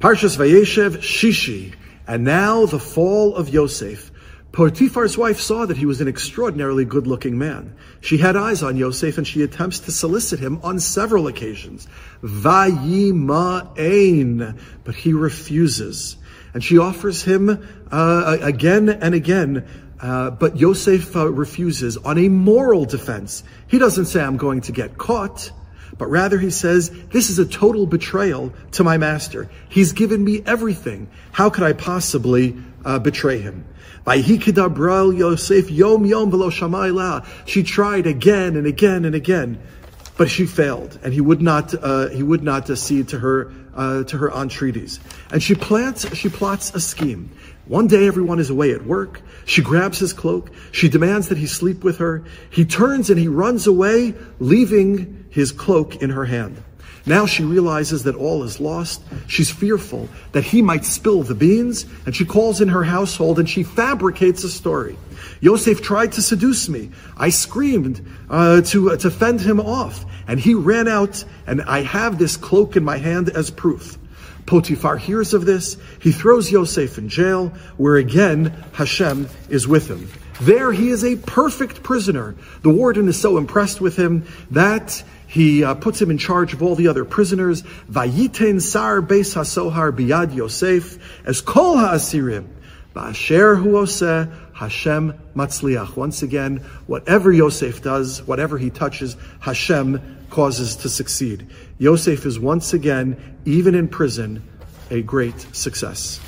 Parshas Vayeshev Shishi, and now the fall of Yosef. Potiphar's wife saw that he was an extraordinarily good-looking man. She had eyes on Yosef and she attempts to solicit him on several occasions. Vayima'ain, but he refuses. And she offers him uh, again and again, uh, but Yosef uh, refuses on a moral defense. He doesn't say, I'm going to get caught but rather he says, this is a total betrayal to my master. He's given me everything. How could I possibly uh, betray him? Yosef yom yom She tried again and again and again, but she failed, and he would not uh, he would not accede to her uh, to her entreaties. And she plants she plots a scheme. One day everyone is away at work. She grabs his cloak. She demands that he sleep with her. He turns and he runs away, leaving his cloak in her hand. Now she realizes that all is lost. She's fearful that he might spill the beans, and she calls in her household and she fabricates a story. Yosef tried to seduce me. I screamed uh, to, uh, to fend him off, and he ran out, and I have this cloak in my hand as proof. Potiphar hears of this. He throws Yosef in jail, where again Hashem is with him. There he is a perfect prisoner. The warden is so impressed with him that he uh, puts him in charge of all the other prisoners. Vayiten sar beis hasohar biyad Yosef as kol ha'asirim. Ba'asher hu Hashem matzliach. Once again, whatever Yosef does, whatever he touches, Hashem causes to succeed. Yosef is once again, even in prison, a great success.